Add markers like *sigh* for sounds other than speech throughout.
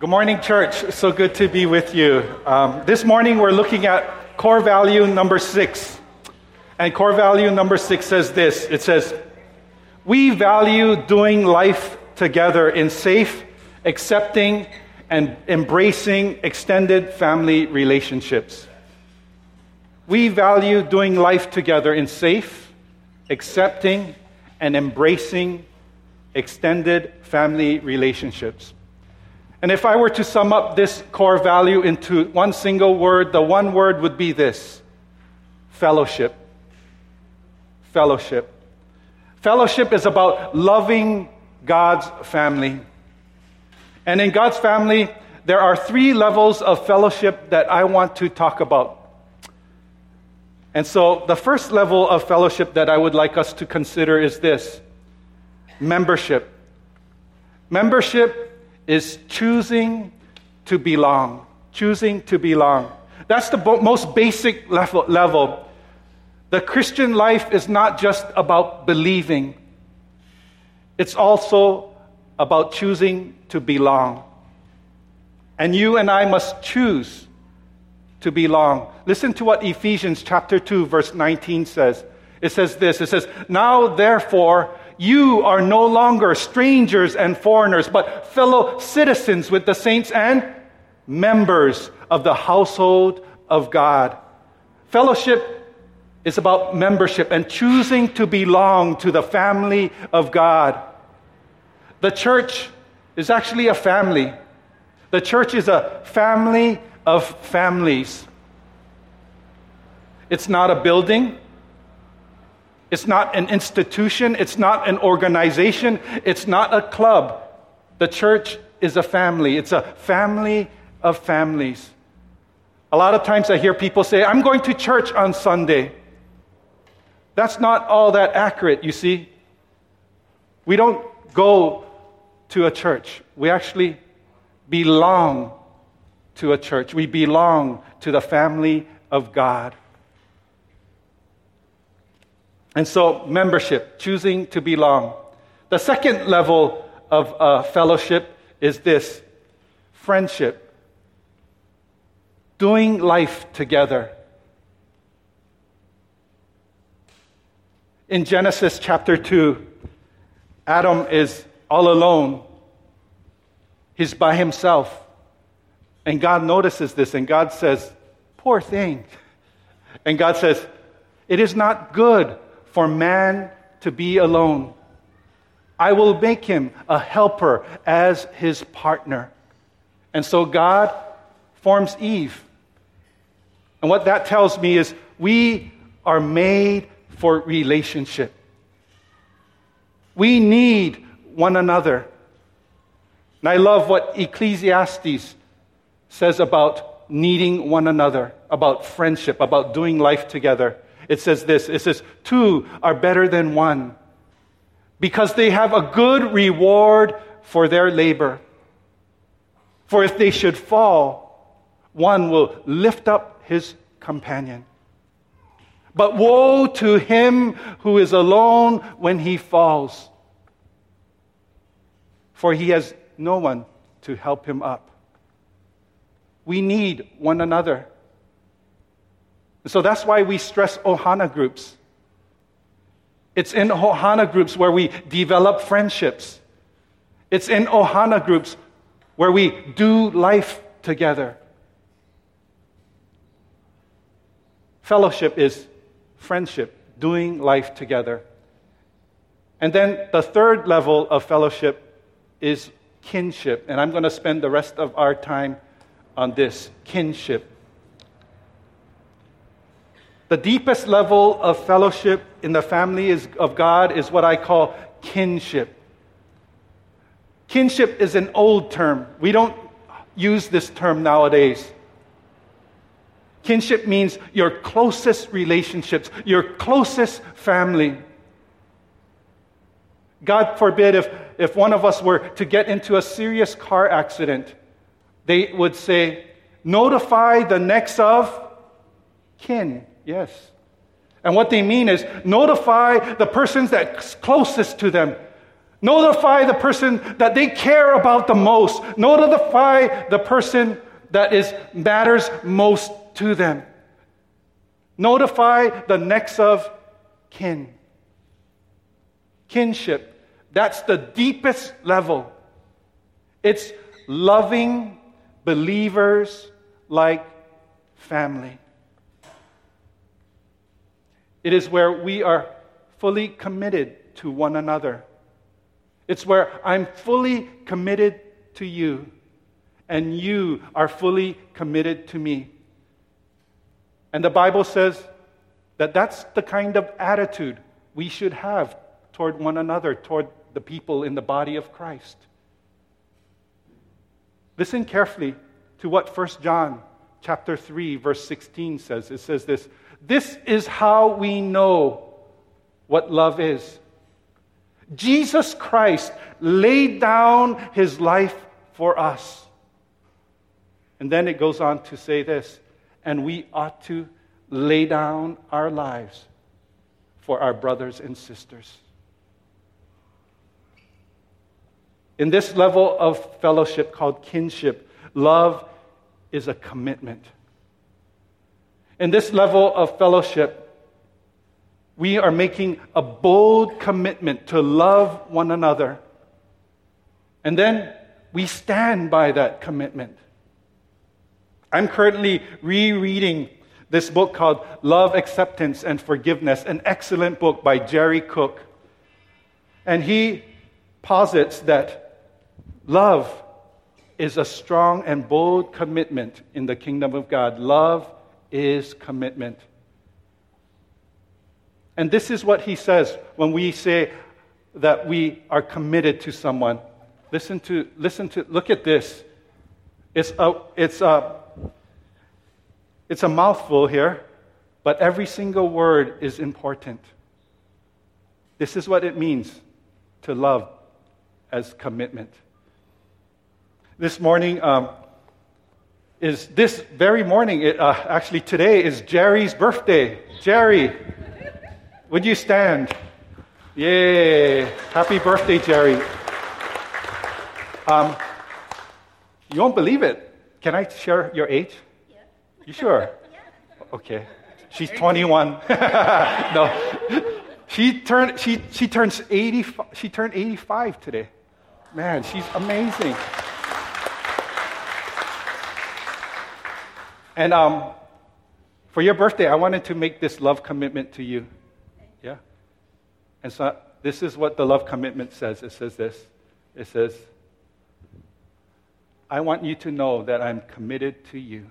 Good morning, church. So good to be with you. Um, this morning we're looking at core value number six. And core value number six says this it says, We value doing life together in safe, accepting, and embracing extended family relationships. We value doing life together in safe, accepting, and embracing extended family relationships. And if I were to sum up this core value into one single word, the one word would be this fellowship. Fellowship. Fellowship is about loving God's family. And in God's family, there are three levels of fellowship that I want to talk about. And so, the first level of fellowship that I would like us to consider is this membership. Membership is choosing to belong. Choosing to belong. That's the bo- most basic level, level. The Christian life is not just about believing, it's also about choosing to belong. And you and I must choose to belong. Listen to what Ephesians chapter 2 verse 19 says. It says this. It says, "Now therefore you are no longer strangers and foreigners, but fellow citizens with the saints and members of the household of God. Fellowship is about membership and choosing to belong to the family of God. The church is actually a family. The church is a family of families. It's not a building. It's not an institution. It's not an organization. It's not a club. The church is a family. It's a family of families. A lot of times I hear people say, I'm going to church on Sunday. That's not all that accurate, you see. We don't go to a church. We actually belong to a church. We belong to the family of God. And so, membership, choosing to belong. The second level of uh, fellowship is this friendship, doing life together. In Genesis chapter 2, Adam is all alone. He's by himself. And God notices this, and God says, Poor thing. And God says, It is not good for man to be alone. I will make him a helper as his partner. And so God forms Eve. And what that tells me is we are made for relationship. We need one another. And I love what Ecclesiastes says about needing one another, about friendship, about doing life together. It says this it says, Two are better than one because they have a good reward for their labor. For if they should fall, one will lift up his companion. But woe to him who is alone when he falls, for he has no one to help him up. We need one another. So that's why we stress Ohana groups. It's in Ohana groups where we develop friendships. It's in Ohana groups where we do life together. Fellowship is friendship, doing life together. And then the third level of fellowship is kinship. And I'm going to spend the rest of our time on this kinship. The deepest level of fellowship in the family is, of God is what I call kinship. Kinship is an old term. We don't use this term nowadays. Kinship means your closest relationships, your closest family. God forbid if, if one of us were to get into a serious car accident, they would say, notify the next of kin. Yes. And what they mean is notify the persons that's closest to them. Notify the person that they care about the most. Notify the person that is matters most to them. Notify the next of kin. Kinship. That's the deepest level. It's loving believers like family. It is where we are fully committed to one another. It's where I'm fully committed to you, and you are fully committed to me. And the Bible says that that's the kind of attitude we should have toward one another, toward the people in the body of Christ. Listen carefully to what 1 John chapter 3 verse 16 says. It says this, this is how we know what love is. Jesus Christ laid down his life for us. And then it goes on to say this, and we ought to lay down our lives for our brothers and sisters. In this level of fellowship called kinship, love is a commitment. In this level of fellowship, we are making a bold commitment to love one another. And then we stand by that commitment. I'm currently rereading this book called Love, Acceptance, and Forgiveness, an excellent book by Jerry Cook. And he posits that Love is a strong and bold commitment in the kingdom of God. Love is commitment. And this is what he says when we say that we are committed to someone. Listen to, listen to, look at this. It's a, it's a, it's a mouthful here, but every single word is important. This is what it means to love as commitment this morning um, is this very morning, it, uh, actually today is Jerry's birthday. Jerry, would you stand? Yay! Happy birthday, Jerry. Um, you won't believe it. Can I share your age? Yeah. You sure? Yeah. Okay. She's 21. *laughs* no. She turned she she turns 80 she turned 85 today. Man, she's amazing. And um, for your birthday, I wanted to make this love commitment to you. Yeah? And so this is what the love commitment says it says this it says, I want you to know that I'm committed to you.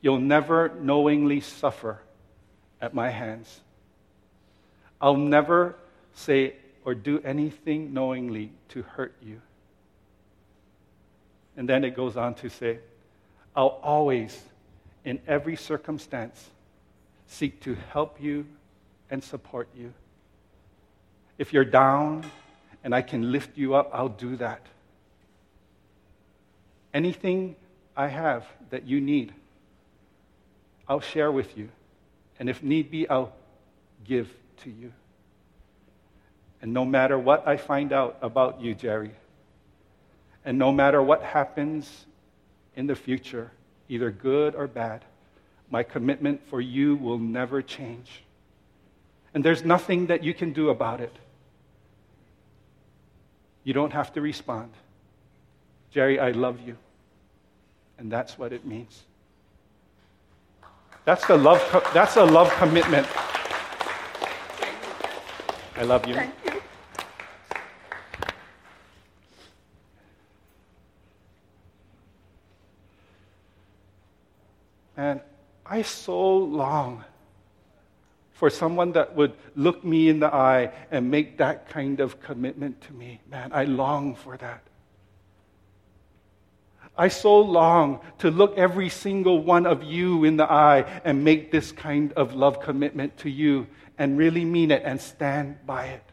You'll never knowingly suffer at my hands. I'll never say or do anything knowingly to hurt you. And then it goes on to say, I'll always, in every circumstance, seek to help you and support you. If you're down and I can lift you up, I'll do that. Anything I have that you need, I'll share with you. And if need be, I'll give to you. And no matter what I find out about you, Jerry, and no matter what happens in the future, either good or bad, my commitment for you will never change. And there's nothing that you can do about it. You don't have to respond. Jerry, I love you. And that's what it means. That's the love that's a love commitment. I love you. And I so long for someone that would look me in the eye and make that kind of commitment to me. Man, I long for that. I so long to look every single one of you in the eye and make this kind of love commitment to you and really mean it and stand by it.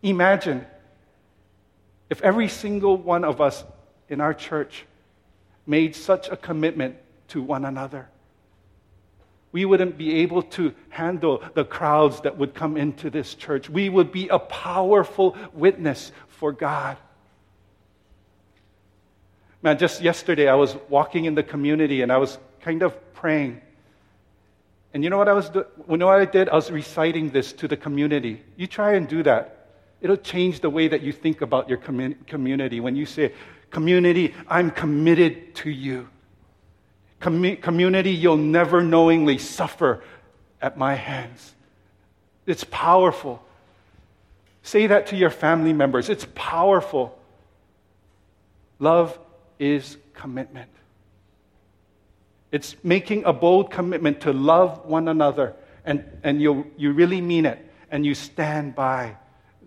Imagine if every single one of us in our church made such a commitment to one another. we wouldn't be able to handle the crowds that would come into this church. We would be a powerful witness for God. Man, just yesterday I was walking in the community and I was kind of praying. And you know what I was you know what I did? I was reciting this to the community. You try and do that. It'll change the way that you think about your commun- community. When you say, "Community, I'm committed to you." Com- community, you'll never knowingly suffer at my hands. It's powerful. Say that to your family members. It's powerful. Love is commitment. It's making a bold commitment to love one another, and, and you, you really mean it, and you stand by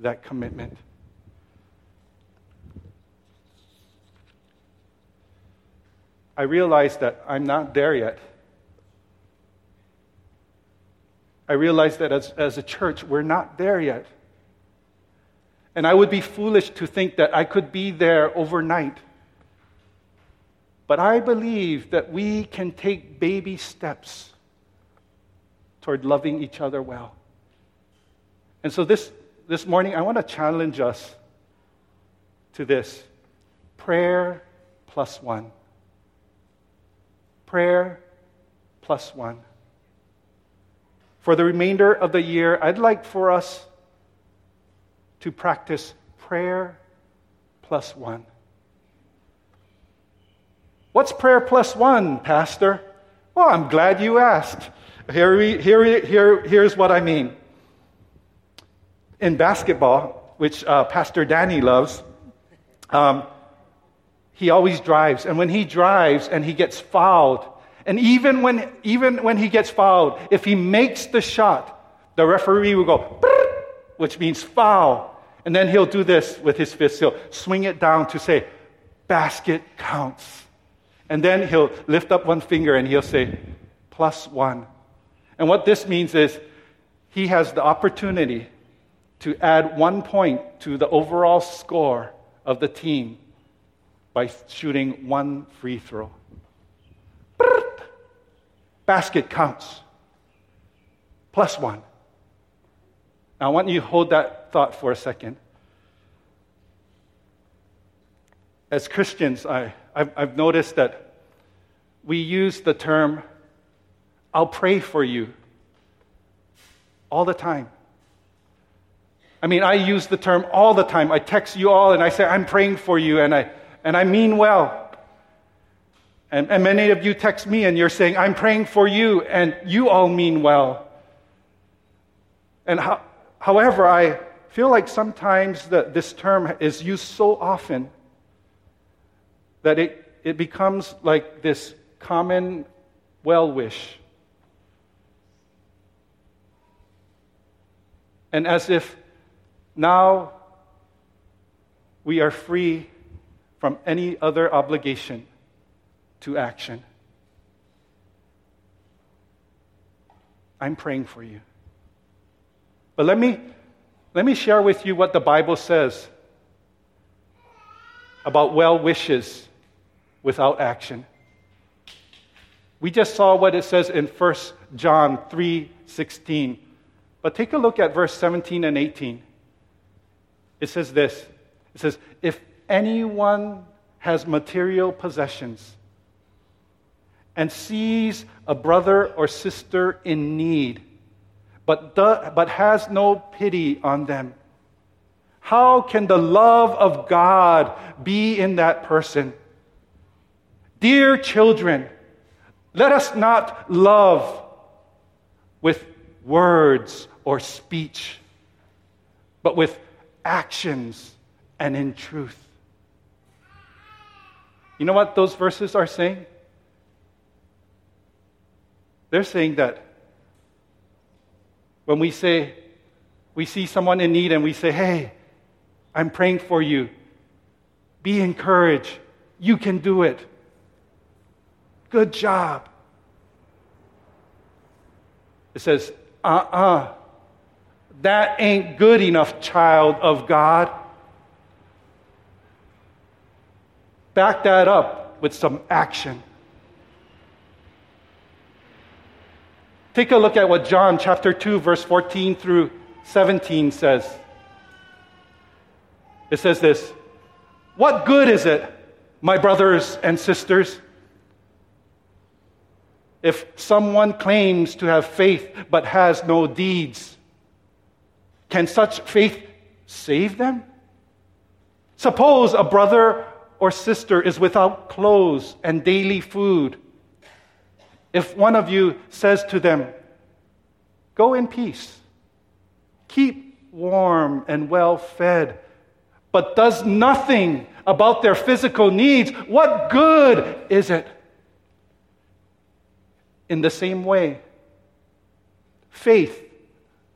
that commitment. I realize that I'm not there yet. I realize that as, as a church, we're not there yet. And I would be foolish to think that I could be there overnight. But I believe that we can take baby steps toward loving each other well. And so this, this morning, I want to challenge us to this prayer plus one prayer plus one. For the remainder of the year, I'd like for us to practice prayer plus one. What's prayer plus one, Pastor? Well, I'm glad you asked. Here, we, here, here, here's what I mean. In basketball, which uh, Pastor Danny loves, um, he always drives. And when he drives and he gets fouled, and even when, even when he gets fouled, if he makes the shot, the referee will go, which means foul. And then he'll do this with his fist. He'll swing it down to say, basket counts. And then he'll lift up one finger and he'll say, plus one. And what this means is he has the opportunity to add one point to the overall score of the team by shooting one free throw. Basket counts. Plus one. Now, I want you to hold that thought for a second. As Christians, I, I've, I've noticed that we use the term, I'll pray for you, all the time. I mean, I use the term all the time. I text you all and I say, I'm praying for you, and I and I mean well. And, and many of you text me and you're saying, I'm praying for you, and you all mean well. And ho- however, I feel like sometimes that this term is used so often that it, it becomes like this common well wish. And as if now we are free from any other obligation to action. I'm praying for you. But let me, let me share with you what the Bible says about well wishes without action. We just saw what it says in 1 John 3:16. But take a look at verse 17 and 18. It says this. It says, "If anyone has material possessions and sees a brother or sister in need, but, the, but has no pity on them, how can the love of God be in that person? Dear children, let us not love with words or speech, but with actions and in truth. You know what those verses are saying? They're saying that when we say, we see someone in need and we say, hey, I'm praying for you, be encouraged, you can do it. Good job. It says, uh uh-uh. uh, that ain't good enough, child of God. Back that up with some action. Take a look at what John chapter 2, verse 14 through 17 says. It says this What good is it, my brothers and sisters, if someone claims to have faith but has no deeds? Can such faith save them? Suppose a brother or sister is without clothes and daily food. If one of you says to them, Go in peace, keep warm and well fed, but does nothing about their physical needs, what good is it? In the same way, faith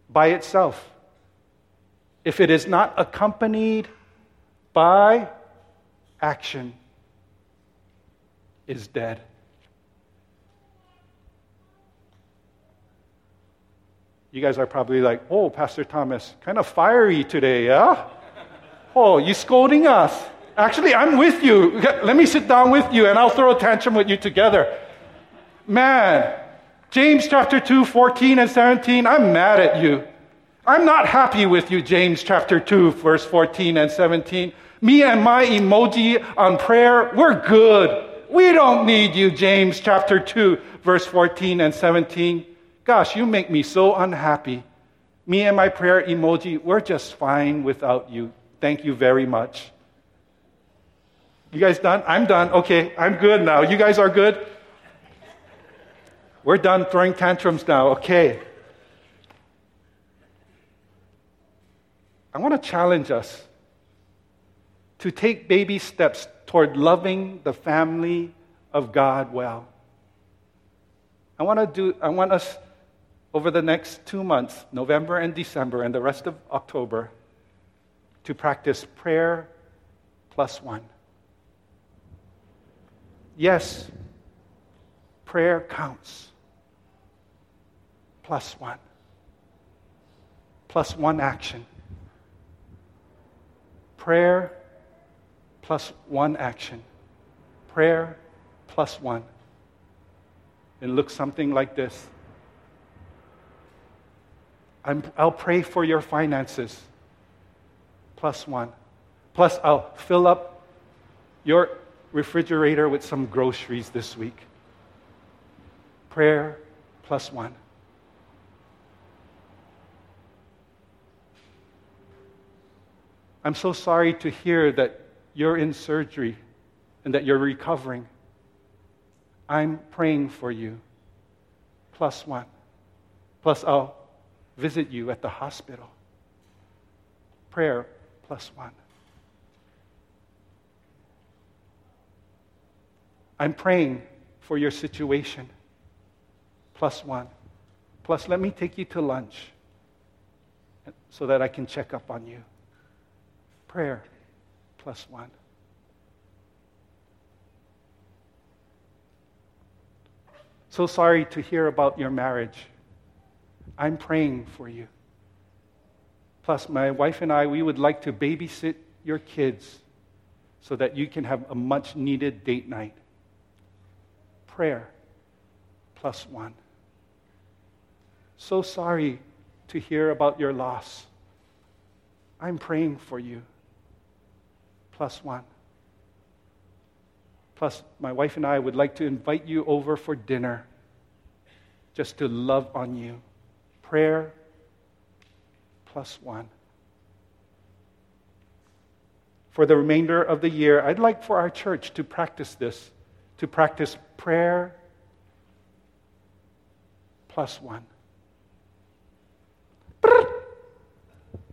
by itself, if it is not accompanied by action, is dead. You guys are probably like, oh, Pastor Thomas, kind of fiery today, yeah? Oh, you scolding us? Actually, I'm with you. Let me sit down with you and I'll throw a tantrum with you together. Man, James chapter 2, 14 and 17, I'm mad at you. I'm not happy with you, James chapter 2, verse 14 and 17. Me and my emoji on prayer, we're good. We don't need you, James chapter 2, verse 14 and 17. Gosh, you make me so unhappy. Me and my prayer emoji, we're just fine without you. Thank you very much. You guys done? I'm done. Okay, I'm good now. You guys are good? We're done throwing tantrums now. Okay. I want to challenge us to take baby steps toward loving the family of God well. I want to do I want us over the next two months, November and December, and the rest of October, to practice prayer plus one. Yes, prayer counts. Plus one. Plus one action. Prayer plus one action. Prayer plus one. It looks something like this. i will pray for your finances. Plus one. Plus, I'll fill up your refrigerator with some groceries this week. Prayer plus one. I'm so sorry to hear that you're in surgery and that you're recovering. I'm praying for you. Plus one. Plus, I'll visit you at the hospital. Prayer plus one. I'm praying for your situation. Plus one. Plus, let me take you to lunch so that I can check up on you. Prayer plus one. So sorry to hear about your marriage. I'm praying for you. Plus, my wife and I, we would like to babysit your kids so that you can have a much needed date night. Prayer plus one. So sorry to hear about your loss. I'm praying for you plus one. Plus, my wife and I would like to invite you over for dinner just to love on you. Prayer plus one. For the remainder of the year, I'd like for our church to practice this, to practice prayer plus one.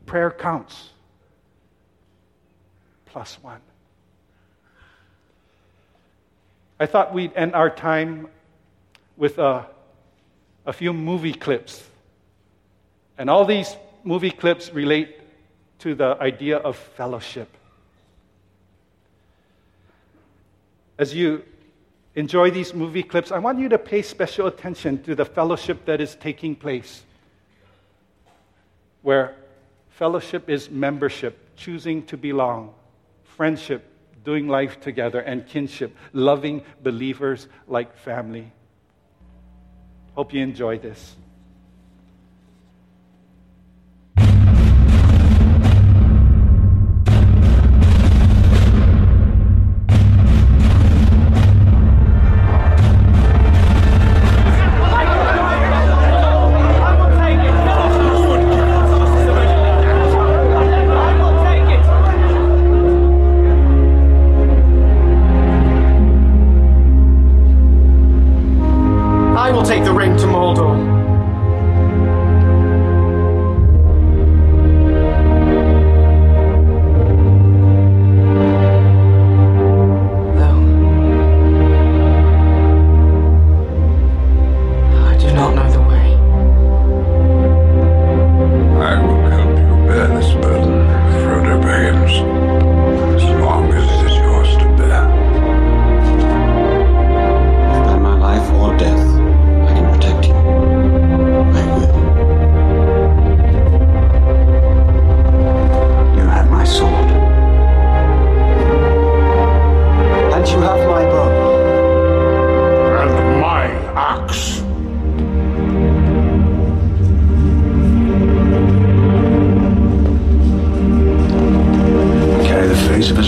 Prayer counts plus one. I thought we'd end our time with a, a few movie clips. And all these movie clips relate to the idea of fellowship. As you enjoy these movie clips, I want you to pay special attention to the fellowship that is taking place, where fellowship is membership, choosing to belong friendship, doing life together, and kinship, loving believers like family. Hope you enjoy this.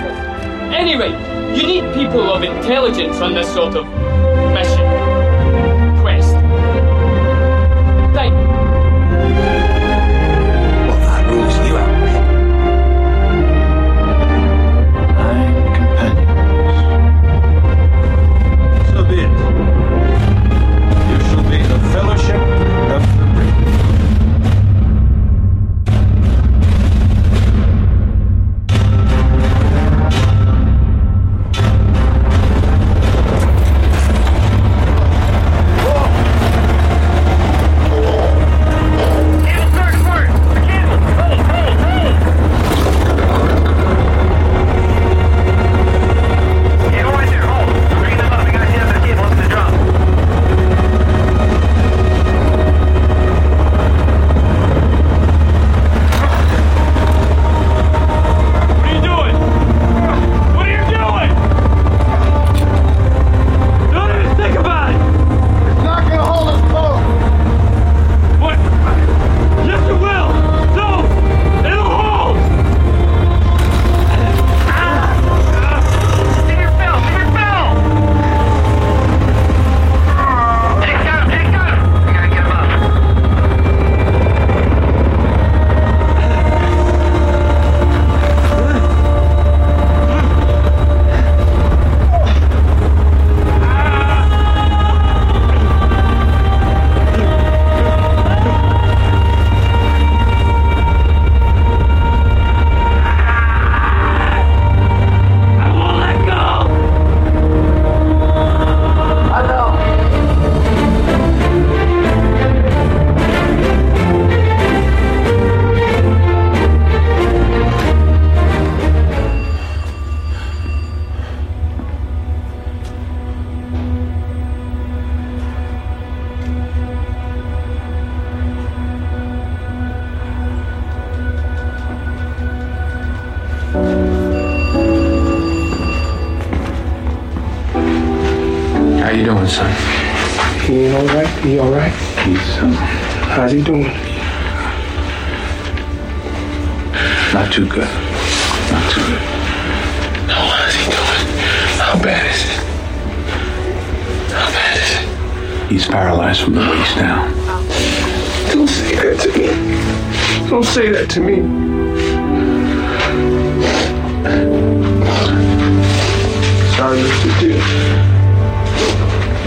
Anyway, you need people of intelligence on this sort of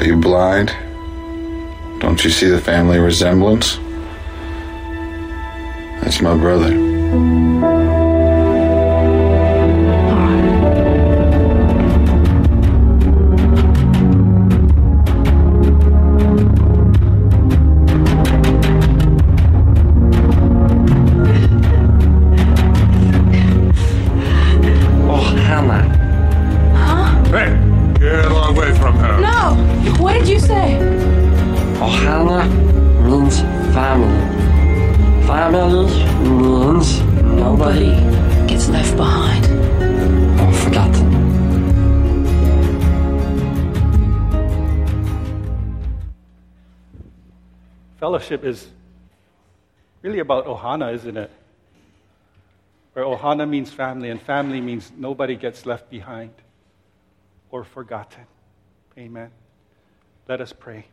are you blind? Don't you see the family resemblance? That's my brother. Fellowship is really about Ohana, isn't it? Where Ohana means family, and family means nobody gets left behind or forgotten. Amen. Let us pray.